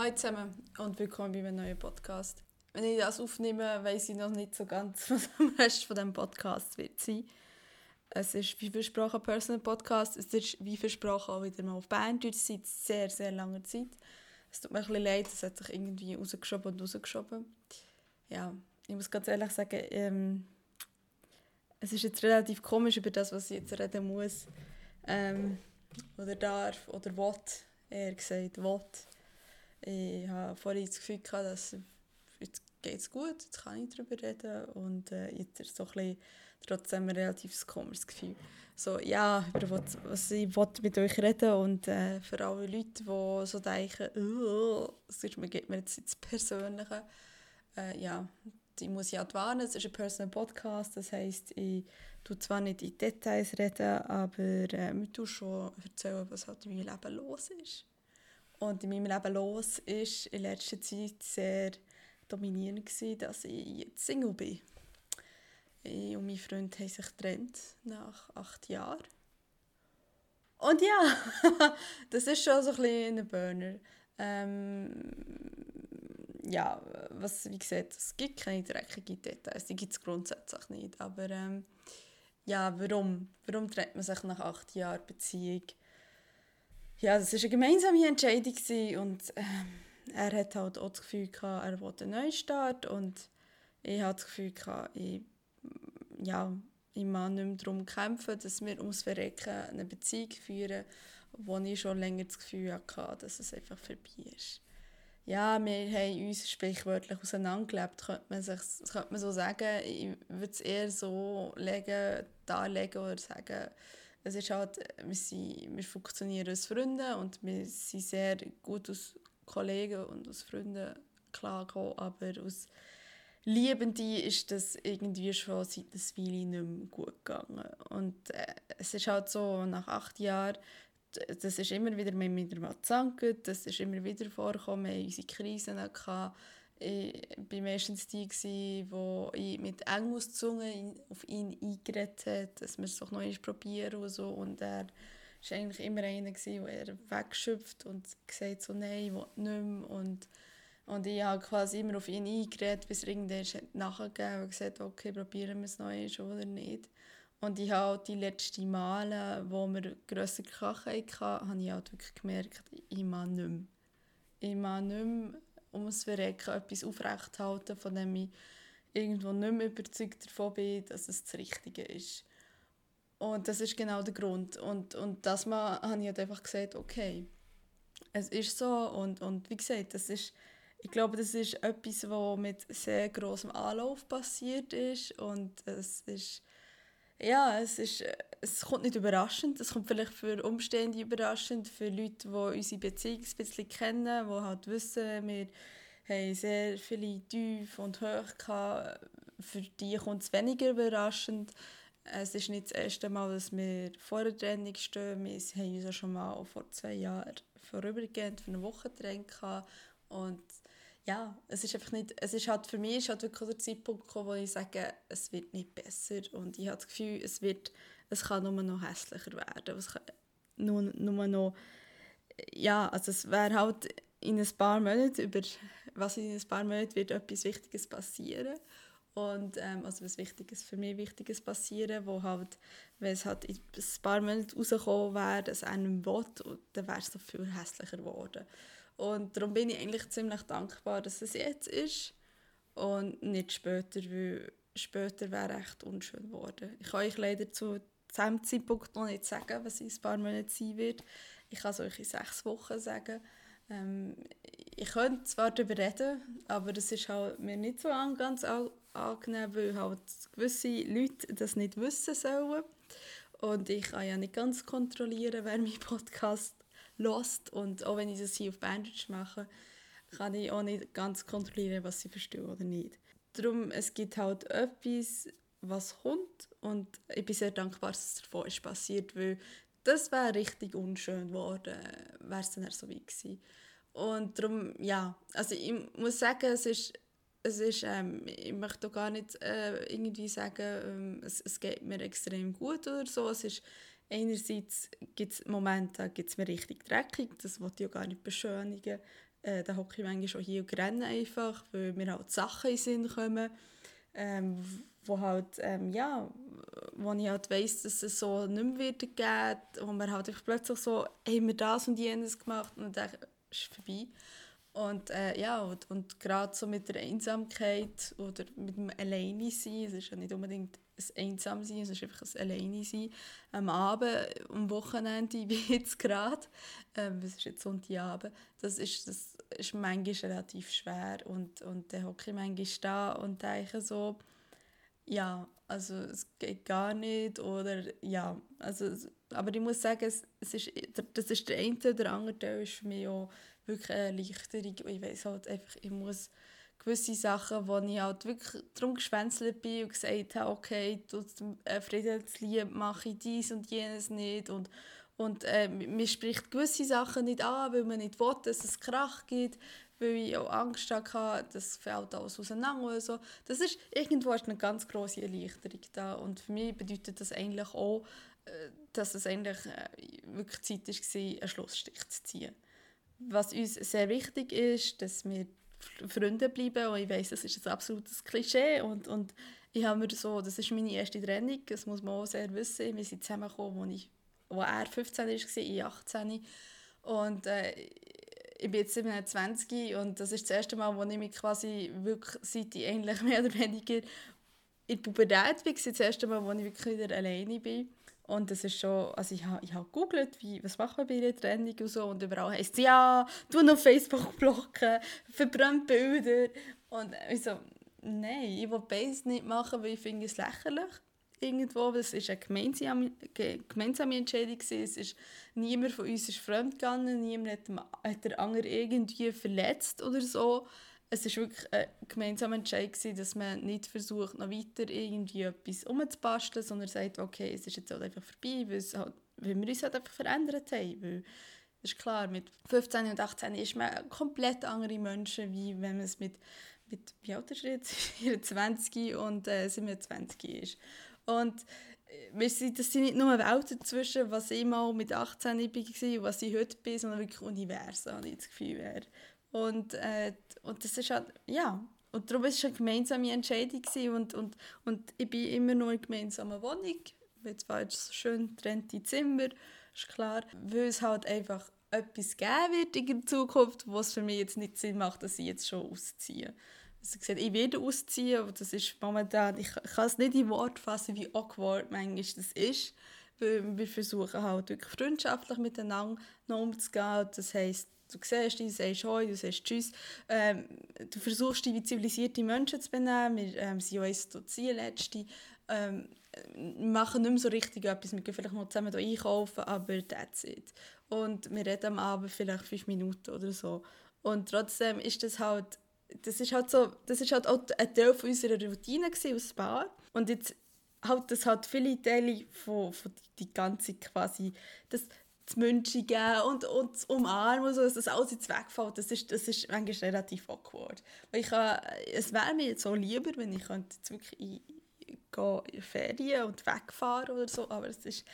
Hallo zusammen und willkommen bei einem neuen Podcast. Wenn ich das aufnehme, weiß ich noch nicht so ganz, was am Rest von dem Podcast wird sein. Es ist wie versprochen ein Personal Podcast. Es ist wie versprochen auch wieder mal auf Banddeutsch seit sehr, sehr langer Zeit. Es tut mir ein bisschen leid, es hat sich irgendwie rausgeschoben und rausgeschoben. Ja, ich muss ganz ehrlich sagen, ähm, es ist jetzt relativ komisch über das, was ich jetzt reden muss. Ähm, oder darf oder will, eher gesagt, will. Ich habe vorhin das Gefühl gehabt, dass jetzt geht es gut, jetzt kann ich darüber reden und äh, jetzt ist so ein trotzdem ein relativ komisches Gefühl. So, ja, über was, was ich mit euch reden und äh, für alle Leute, die so denken, oh, sonst geht mir jetzt ins Persönliche, äh, ja, die muss ich halt warnen, es ist ein Personal Podcast, das heisst, ich tue zwar nicht in Details reden, aber äh, ich tue schon erzählen, was halt in meinem Leben los ist. Und in meinem Leben los ist in letzter Zeit sehr dominierend gewesen, dass ich jetzt Single bin. Ich und mein Freund haben sich getrennt nach acht Jahren. Und ja, das ist schon so ein bisschen ein Burner. Ähm, ja, was, wie gesagt, es gibt keine dreckigen Details, die gibt es grundsätzlich nicht. Aber ähm, ja, warum? Warum trennt man sich nach acht Jahren Beziehung? Ja, das war eine gemeinsame Entscheidung und ähm, er hat halt auch das Gefühl gehabt, er wollte einen Neustart und ich hatte das Gefühl gehabt, ich, ja, ich muss nicht mehr darum kämpfen, dass wir ums Verrecken eine Beziehung führen, wo ich schon länger das Gefühl hatte, dass es einfach vorbei ist. Ja, wir haben uns sprichwörtlich auseinandergelebt, könnte man, sich, könnte man so sagen. Ich würde es eher so legen, darlegen oder sagen, es ist halt, wir, sind, wir funktionieren als Freunde und wir sind sehr gut als Kollegen und als Freunde klargekommen, aber als Liebende ist das irgendwie schon seit einer Weile nicht mehr gut gegangen. Und äh, es ist halt so, nach acht Jahren, das ist immer wieder, wieder mal gezankt, das ist immer wieder vorgekommen, wir hatten unsere Krisen gehabt. Ich war meistens die, die ich mit Engelszunge auf ihn eingeredet hat, dass wir es doch noch einmal probieren und so. Und er war eigentlich immer einer, der wegschöpft und gesagt so, nein, ich will nicht mehr. Und, und ich habe quasi immer auf ihn eingeredet, bis er irgendwann nachgegeben und gesagt okay, probieren wir es noch einmal oder nicht. Und ich habe auch die letzten Male, wo wir grösser Krachen hatten, habe ich halt wirklich gemerkt, ich mag nicht mehr. Ich mag nicht mehr ums Verrecken etwas aufrechthalten, von dem ich irgendwo nicht mehr überzeugt davon bin, dass es das Richtige ist. Und das ist genau der Grund. Und, und das Mal habe ich halt einfach gesagt, okay, es ist so. Und, und wie gesagt, das ist, ich glaube, das ist etwas, was mit sehr großem Anlauf passiert ist. Und es ist, ja, es, ist, es kommt nicht überraschend. Es kommt vielleicht für Umstände überraschend, für Leute, die unsere Beziehung ein bisschen kennen, die halt wissen, wir haben sehr viele Tiefe und Höhe gehabt. Für die kommt es weniger überraschend. Es ist nicht das erste Mal, dass wir vor der Trennung stehen. Wir haben uns ja schon mal vor zwei Jahren vorübergehend für eine Woche getrennt. Und ja, es ist einfach nicht, es ist halt für mich ist halt wirklich der Zeitpunkt gekommen, wo ich sage, es wird nicht besser. Und ich habe das Gefühl, es wird, es kann nur noch hässlicher werden, es kann nur, nur noch, ja, also es wäre halt in ein paar Monaten, über was in ein paar Monaten wird etwas Wichtiges passieren. Und ähm, also was Wichtiges, für mich Wichtiges passieren, wo halt, wenn es halt in ein paar Monaten rausgekommen wäre, dass einem will, dann wäre es so viel hässlicher geworden. Und darum bin ich eigentlich ziemlich dankbar, dass es jetzt ist und nicht später, weil später wäre echt unschön geworden. Ich kann euch leider zu diesem Zeitpunkt noch nicht sagen, was in ein paar Monaten sein wird. Ich kann es euch in sechs Wochen sagen. Ähm, ich könnte zwar darüber reden, aber das ist halt mir nicht so ganz angenehm, weil halt gewisse Leute das nicht wissen sollen. Und ich kann ja nicht ganz kontrollieren, wer meinen Podcast lost und auch wenn ich das hier auf Bandage mache, kann ich auch nicht ganz kontrollieren, was sie verstehen oder nicht. Darum, es gibt halt etwas, was kommt und ich bin sehr dankbar, dass es davon ist passiert, weil das wäre richtig unschön geworden, wäre es dann so wie gewesen. Und darum, ja, also ich muss sagen, es ist, es ist ähm, ich möchte auch gar nicht äh, irgendwie sagen, ähm, es, es geht mir extrem gut oder so, es ist einerseits gibt es Momente, da gibt es mir richtig dreckig, das wollte ich auch gar nicht beschönigen. Äh, da hocke ich manchmal schon hier und renne einfach, weil mir halt Sachen in den Sinn kommen, ähm, wo halt, ähm, ja, wo ich halt weiss, dass es so nicht mehr weitergeht, wo man halt plötzlich so, haben wir das und jenes gemacht und dann ist es vorbei. Und äh, ja, und, und gerade so mit der Einsamkeit oder mit dem Alleine-Sein, es ist ja nicht unbedingt ein Einsamsein, es ist einfach ein Alleine-Sein. Am Abend, am Wochenende, wie jetzt gerade, ähm, ist jetzt Sonntagabend, das ist, das ist manchmal relativ schwer und, und dann hocke ich manchmal da und denke so, ja, also es geht gar nicht oder ja, also, aber ich muss sagen, es, es ist, das ist der eine, der andere Teil ist für mich auch wirklich eine Erleichterung. Ich weiß halt einfach, ich muss gewisse Sachen, wo ich halt wirklich darum geschwänzelt bin und gesagt habe, okay, trotzdem äh, Friedenslieb mache ich dies und jenes nicht. Und und äh, mir spricht gewisse Sachen nicht an, weil man nicht will, dass es Krach gibt, weil ich auch Angst hatte, das fällt alles auseinander oder so. Das ist, irgendwo ist eine ganz große Erleichterung da. Und für mich bedeutet das eigentlich auch, äh, dass es eigentlich äh, wirklich Zeit war, einen Schlussstrich zu ziehen. Was uns sehr wichtig ist, dass wir Freunde bleiben und ich weiß, das ist ein absolutes Klischee und, und ich habe mir so, das ist meine erste Trennung, das muss man auch sehr wissen, wir sind zusammengekommen, als, ich, er 15 war, ich 18 und äh, ich bin jetzt 27 und das ist das erste Mal, wo ich mich quasi wirklich, seit ich eigentlich mehr oder weniger in der Pubertät bin, das erste Mal, wo ich wirklich wieder alleine bin und das ist schon, also ich habe ich hab gegoogelt, wie, was macht man bei einer Trennung und so. Und überall heisst es, ja, du noch Facebook blocken, verbrennt Bilder. Und ich so, nein, ich will beides nicht machen, weil ich finde es lächerlich. Irgendwo, es war eine gemeinsame, gemeinsame Entscheidung. Es ist, niemand von uns ist fremd gegangen, niemand hat, hat der andere irgendwie verletzt oder so es war wirklich ein gemeinsamer Entscheid, dass man nicht versucht, noch weiter irgendwie etwas umzubasteln, sondern sagt, okay, es ist jetzt halt einfach vorbei, weil, halt, weil wir uns halt einfach verändert haben. Weil, ist klar, mit 15 und 18 ist man komplett andere Menschen, wie wenn man es mit, mit wie alt ist jetzt? 24 und äh, 27 ist. Und äh, wir sind, das sind nicht nur Welten dazwischen, was ich mal mit 18 war und was ich heute bin, sondern wirklich Universen, habe ich das Gefühl. Und, äh, und das ist halt, ja, und darum war es eine gemeinsame Entscheidung und, und, und ich bin immer noch in einer gemeinsamen Wohnung, jetzt so schön getrennte Zimmer, ist klar, weil es halt einfach etwas geben wird in Zukunft, was für mich jetzt nicht Sinn macht, dass ich jetzt schon ausziehe. Also gesagt, ich werde ausziehen, aber das ist momentan, ich kann es nicht in Wort fassen, wie awkward manchmal das ist, weil wir versuchen halt wirklich freundschaftlich miteinander umzugehen. Das heisst, du siehst dich, du sagst Hoi, du sagst Tschüss. Ähm, du versuchst dich wie zivilisierte Menschen zu benehmen. Wir ähm, sind ja jetzt Zielletzte. Ähm, wir machen nicht mehr so richtig etwas. Wir gehen vielleicht mal zusammen einkaufen, aber that's it. Und wir reden am Abend vielleicht fünf Minuten oder so. Und trotzdem ist das halt, das ist halt so, das ist halt auch ein Teil unserer Routine als Paar. Und jetzt halt das halt viele Teile von, von die, die ganze quasi, das, das München geben und, und das Umarmen so, dass das alles jetzt wegfällt, das ist, das ist manchmal relativ awkward. Weil ich kann, es wäre mir jetzt so lieber, wenn ich könnte jetzt wirklich in, in, in Ferien und wegfahren oder so, aber es ist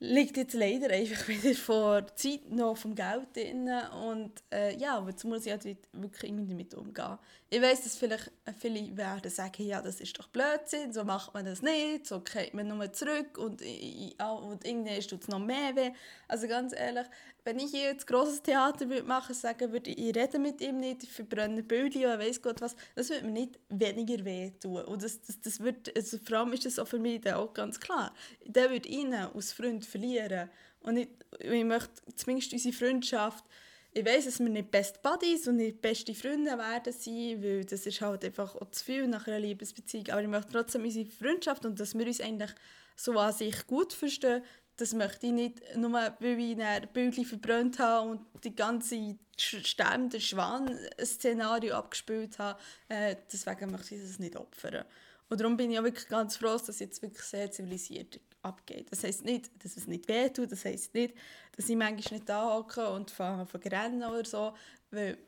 liegt jetzt leider einfach wieder vor Zeit noch vom Geld drin und äh, ja, jetzt muss ich halt wirklich irgendwie damit umgehen. Ich weiß, dass vielleicht viele werden sagen, ja, das ist doch Blödsinn, so macht man das nicht, so geht man nur zurück und, und irgendwann tut es noch mehr weh. Also ganz ehrlich, wenn ich hier jetzt grosses Theater würde machen sagen würde, ich rede mit ihm nicht, ich verbrenne Bilder und weiss Gott was, das würde mir nicht weniger weh tun. Und das, das, das wird, also vor allem ist das auch für mich auch ganz klar. Der würde ihn als Freund verlieren. Und ich, ich möchte zumindest unsere Freundschaft, ich weiß, dass wir nicht Best Buddies und nicht beste Freunde werden sein, weil das ist halt einfach auch zu viel nach einer Liebesbeziehung. Aber ich möchte trotzdem unsere Freundschaft und dass wir uns eigentlich so an sich gut verstehen, das möchte ich nicht, nur weil ich ein Bildchen verbrannt habe und die ganze sterbende Schwan-Szenario abgespielt habe. Äh, deswegen möchte ich das nicht opfern. Und darum bin ich auch wirklich ganz froh, dass es jetzt wirklich sehr zivilisiert abgeht. Das heisst nicht, dass es nicht wehtut, das heisst nicht, dass ich manchmal nicht da und fange an rennen oder so, weil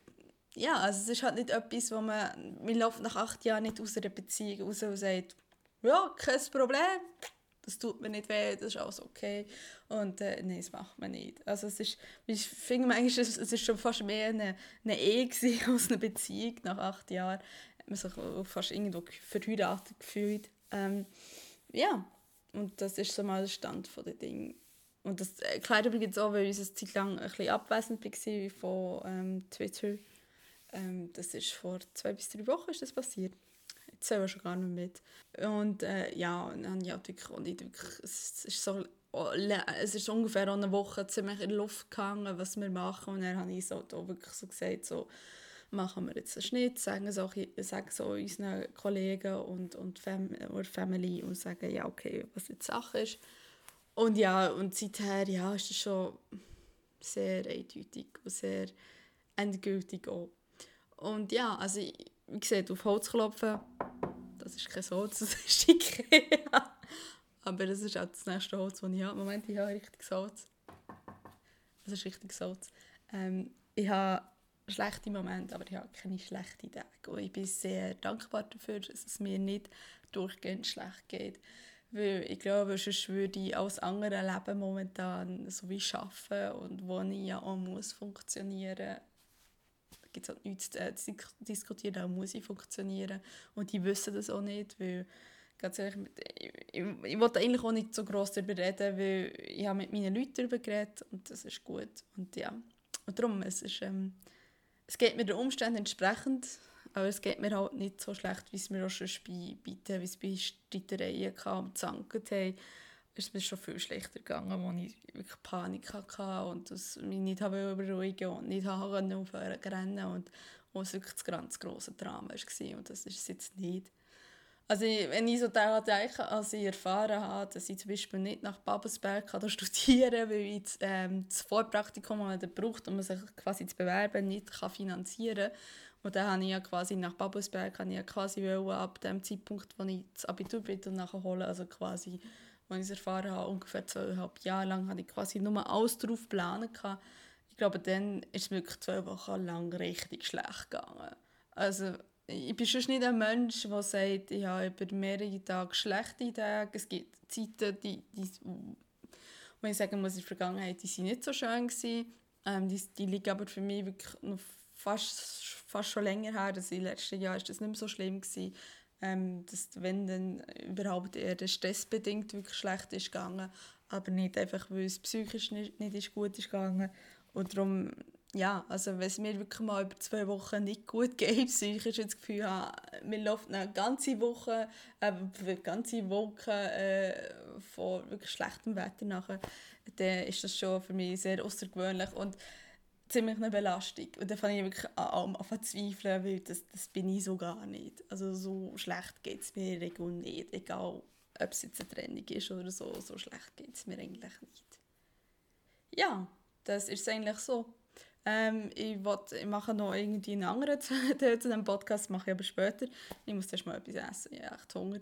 ja, also es ist halt nicht etwas, wo man, man läuft nach acht Jahren nicht aus einer Beziehung raus und sagt, ja, kein Problem, das tut mir nicht weh, das ist alles okay. Und äh, nein, das macht man nicht. Also es ist, ich finde manchmal, es ist schon fast mehr eine, eine Ehe als eine Beziehung. Nach acht Jahren hat man sich fast irgendwo verheiratet gefühlt. Ähm, ja, und das ist so mal der Stand der Dinge. Und das erklärt übrigens auch, weil ich eine Zeit lang ein bisschen abwesend war von ähm, Twitter. Ähm, das ist vor zwei bis drei Wochen ist das passiert. Wir schon gar nicht mit. Und äh, ja, dann ich halt wirklich, wirklich, es ist so es ist ungefähr eine Woche ziemlich in die Luft gegangen, was wir machen. Und dann habe ich so da wirklich so gesagt, so, machen wir jetzt einen Schnitt, sagen es auch sagen so unseren Kollegen und, und Fam oder Family und sagen, ja, okay, was jetzt Sache ist. Und ja, und seither ja, ist es schon sehr eindeutig und sehr endgültig auch. Und ja, also wie gesagt, auf Holz klopfen, das ist kein Holz, das ist Ikea. Aber das ist auch das nächste Holz, das ich habe. Moment, ich habe richtig Holz. Das ist richtig Holz. Ähm, ich habe schlechte Momente, aber ich habe keine schlechten Tage. Und ich bin sehr dankbar dafür, dass es mir nicht durchgehend schlecht geht. Weil ich glaube, sonst würde ich als andere Leben momentan so wie arbeiten und wo ich ja auch muss funktionieren gibt es halt nichts zu diskutieren, da muss ich funktionieren. Und die wissen das auch nicht, weil ganz ehrlich, ich, ich, ich wollte eigentlich auch nicht so gross darüber reden, weil ich habe mit meinen Leuten darüber geredet und das ist gut. Und ja, und darum, es ist, ähm, es geht mir den Umständen entsprechend, aber es geht mir halt nicht so schlecht, wie es mir auch schon bei, bei, bei Streitereien kam und zanket haben. Es ist mir schon viel schlechter gegangen, wo ich wirklich Panik hatte und das mich nicht habe beruhigen und nicht aufhören zu rennen und wo es wirklich das ganz grosse Drama war und das ist es jetzt nicht. Also wenn ich so daran denke, als ich erfahren habe, dass ich zum Beispiel nicht nach Babelsberg kann studieren weil ich das, ähm, das Vorpraktikum, braucht, um sich quasi zu bewerben, nicht kann finanzieren kann. Und dann habe ich ja quasi nach Babelsberg habe ich ja quasi ab dem Zeitpunkt, wo ich das Abitur bitte nachholen also quasi, als ich es erfahren habe, ungefähr zweieinhalb Jahre lang, hatte ich quasi nur darauf geplant. Ich glaube, dann ist es wirklich zwei Wochen lang richtig schlecht gegangen. Also ich bin schon nicht ein Mensch, der sagt, ich habe über mehrere Tage schlechte Tage. Es gibt Zeiten, die, die wo ich sagen muss, in der Vergangenheit die sind nicht so schön waren. Ähm, die, die liegen aber für mich wirklich noch fast, fast schon länger her. Das im letzten Jahr ist das nicht mehr so schlimm gewesen. Ähm, dass wenn dann überhaupt eher stressbedingt wirklich schlecht ist gegangen, aber nicht einfach, weil es psychisch nicht, nicht ist gut ist gegangen. Und darum ja, also wenn es mir wirklich mal über zwei Wochen nicht gut geht, psychisch das Gefühl habe, mir läuft eine ganze Woche, äh, ganze Woche äh, von wirklich schlechtem Wetter nachher, dann ist das schon für mich sehr außergewöhnlich und ziemlich eine Belastung. Und dann fange ich wirklich an, an, zu zweifeln, weil das, das bin ich so gar nicht. Also so schlecht geht es mir regel nicht, egal ob es jetzt eine Trennung ist oder so, so schlecht geht es mir eigentlich nicht. Ja, das ist eigentlich so. Ähm, ich, will, ich mache noch irgendwie einen anderen zu, zu diesem Podcast, mache ich aber später. Ich muss erst mal etwas essen, ich habe echt Hunger.